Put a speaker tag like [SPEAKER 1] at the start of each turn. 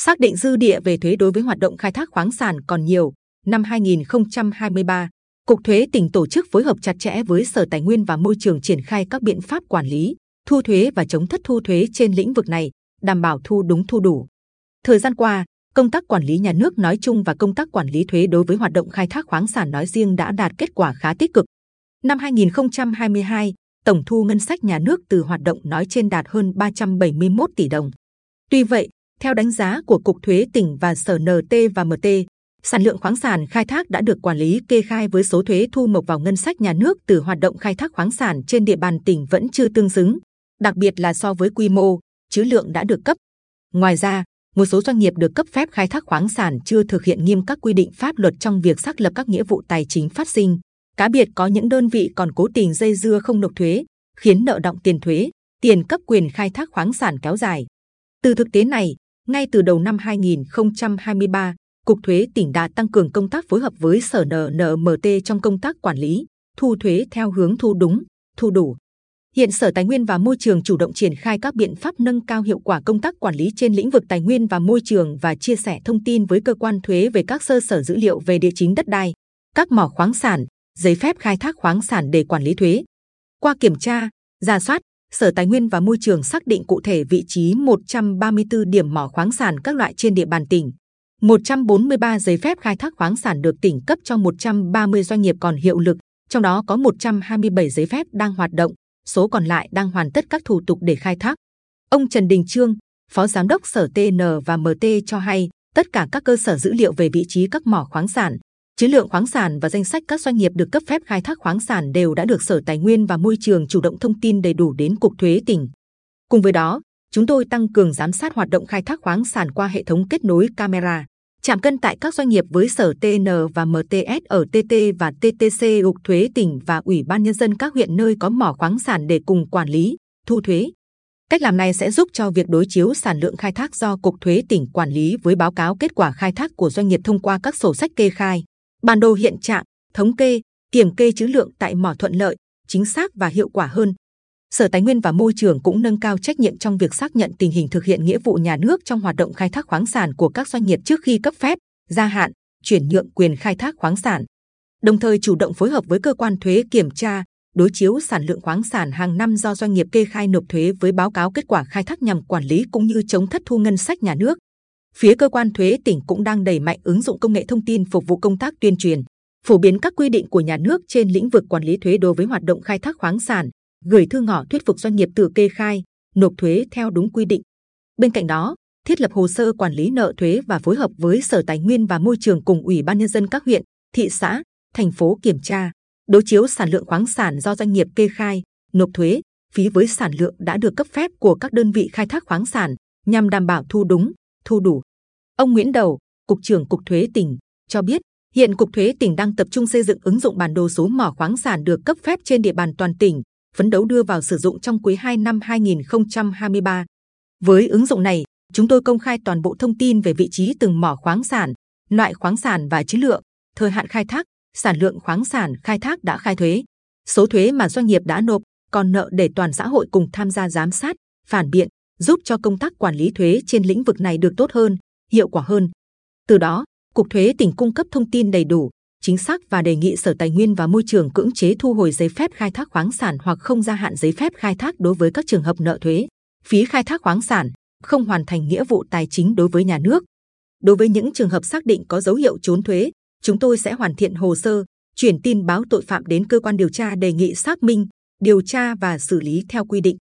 [SPEAKER 1] xác định dư địa về thuế đối với hoạt động khai thác khoáng sản còn nhiều. Năm 2023, Cục Thuế tỉnh tổ chức phối hợp chặt chẽ với Sở Tài nguyên và Môi trường triển khai các biện pháp quản lý, thu thuế và chống thất thu thuế trên lĩnh vực này, đảm bảo thu đúng thu đủ. Thời gian qua, công tác quản lý nhà nước nói chung và công tác quản lý thuế đối với hoạt động khai thác khoáng sản nói riêng đã đạt kết quả khá tích cực. Năm 2022, tổng thu ngân sách nhà nước từ hoạt động nói trên đạt hơn 371 tỷ đồng. Tuy vậy, theo đánh giá của Cục Thuế tỉnh và Sở NT và MT, sản lượng khoáng sản khai thác đã được quản lý kê khai với số thuế thu nộp vào ngân sách nhà nước từ hoạt động khai thác khoáng sản trên địa bàn tỉnh vẫn chưa tương xứng, đặc biệt là so với quy mô, chữ lượng đã được cấp. Ngoài ra, một số doanh nghiệp được cấp phép khai thác khoáng sản chưa thực hiện nghiêm các quy định pháp luật trong việc xác lập các nghĩa vụ tài chính phát sinh. Cá biệt có những đơn vị còn cố tình dây dưa không nộp thuế, khiến nợ động tiền thuế, tiền cấp quyền khai thác khoáng sản kéo dài. Từ thực tế này, ngay từ đầu năm 2023, Cục Thuế tỉnh đã tăng cường công tác phối hợp với Sở NNMT trong công tác quản lý, thu thuế theo hướng thu đúng, thu đủ. Hiện Sở Tài nguyên và Môi trường chủ động triển khai các biện pháp nâng cao hiệu quả công tác quản lý trên lĩnh vực tài nguyên và môi trường và chia sẻ thông tin với cơ quan thuế về các sơ sở dữ liệu về địa chính đất đai, các mỏ khoáng sản, giấy phép khai thác khoáng sản để quản lý thuế. Qua kiểm tra, giả soát, Sở Tài nguyên và Môi trường xác định cụ thể vị trí 134 điểm mỏ khoáng sản các loại trên địa bàn tỉnh. 143 giấy phép khai thác khoáng sản được tỉnh cấp cho 130 doanh nghiệp còn hiệu lực, trong đó có 127 giấy phép đang hoạt động, số còn lại đang hoàn tất các thủ tục để khai thác. Ông Trần Đình Trương, Phó Giám đốc Sở TN và MT cho hay, tất cả các cơ sở dữ liệu về vị trí các mỏ khoáng sản, Chữ lượng khoáng sản và danh sách các doanh nghiệp được cấp phép khai thác khoáng sản đều đã được Sở Tài nguyên và Môi trường chủ động thông tin đầy đủ đến Cục Thuế tỉnh. Cùng với đó, chúng tôi tăng cường giám sát hoạt động khai thác khoáng sản qua hệ thống kết nối camera, chạm cân tại các doanh nghiệp với Sở TN và MTS ở TT và TTC Cục Thuế tỉnh và Ủy ban Nhân dân các huyện nơi có mỏ khoáng sản để cùng quản lý, thu thuế. Cách làm này sẽ giúp cho việc đối chiếu sản lượng khai thác do Cục Thuế tỉnh quản lý với báo cáo kết quả khai thác của doanh nghiệp thông qua các sổ sách kê khai bản đồ hiện trạng, thống kê, kiểm kê trữ lượng tại mỏ thuận lợi, chính xác và hiệu quả hơn. Sở Tài nguyên và Môi trường cũng nâng cao trách nhiệm trong việc xác nhận tình hình thực hiện nghĩa vụ nhà nước trong hoạt động khai thác khoáng sản của các doanh nghiệp trước khi cấp phép, gia hạn, chuyển nhượng quyền khai thác khoáng sản. Đồng thời chủ động phối hợp với cơ quan thuế kiểm tra, đối chiếu sản lượng khoáng sản hàng năm do doanh nghiệp kê khai nộp thuế với báo cáo kết quả khai thác nhằm quản lý cũng như chống thất thu ngân sách nhà nước. Phía cơ quan thuế tỉnh cũng đang đẩy mạnh ứng dụng công nghệ thông tin phục vụ công tác tuyên truyền, phổ biến các quy định của nhà nước trên lĩnh vực quản lý thuế đối với hoạt động khai thác khoáng sản, gửi thư ngỏ thuyết phục doanh nghiệp tự kê khai, nộp thuế theo đúng quy định. Bên cạnh đó, thiết lập hồ sơ quản lý nợ thuế và phối hợp với Sở Tài nguyên và Môi trường cùng Ủy ban nhân dân các huyện, thị xã, thành phố kiểm tra, đối chiếu sản lượng khoáng sản do doanh nghiệp kê khai, nộp thuế, phí với sản lượng đã được cấp phép của các đơn vị khai thác khoáng sản nhằm đảm bảo thu đúng, thu đủ. Ông Nguyễn Đầu, Cục trưởng Cục Thuế tỉnh, cho biết hiện Cục Thuế tỉnh đang tập trung xây dựng ứng dụng bản đồ số mỏ khoáng sản được cấp phép trên địa bàn toàn tỉnh, phấn đấu đưa vào sử dụng trong quý 2 năm 2023. Với ứng dụng này, chúng tôi công khai toàn bộ thông tin về vị trí từng mỏ khoáng sản, loại khoáng sản và chữ lượng, thời hạn khai thác, sản lượng khoáng sản khai thác đã khai thuế, số thuế mà doanh nghiệp đã nộp, còn nợ để toàn xã hội cùng tham gia giám sát, phản biện, giúp cho công tác quản lý thuế trên lĩnh vực này được tốt hơn, hiệu quả hơn. Từ đó, Cục Thuế tỉnh cung cấp thông tin đầy đủ, chính xác và đề nghị Sở Tài nguyên và Môi trường cưỡng chế thu hồi giấy phép khai thác khoáng sản hoặc không gia hạn giấy phép khai thác đối với các trường hợp nợ thuế, phí khai thác khoáng sản, không hoàn thành nghĩa vụ tài chính đối với nhà nước. Đối với những trường hợp xác định có dấu hiệu trốn thuế, chúng tôi sẽ hoàn thiện hồ sơ, chuyển tin báo tội phạm đến cơ quan điều tra đề nghị xác minh, điều tra và xử lý theo quy định.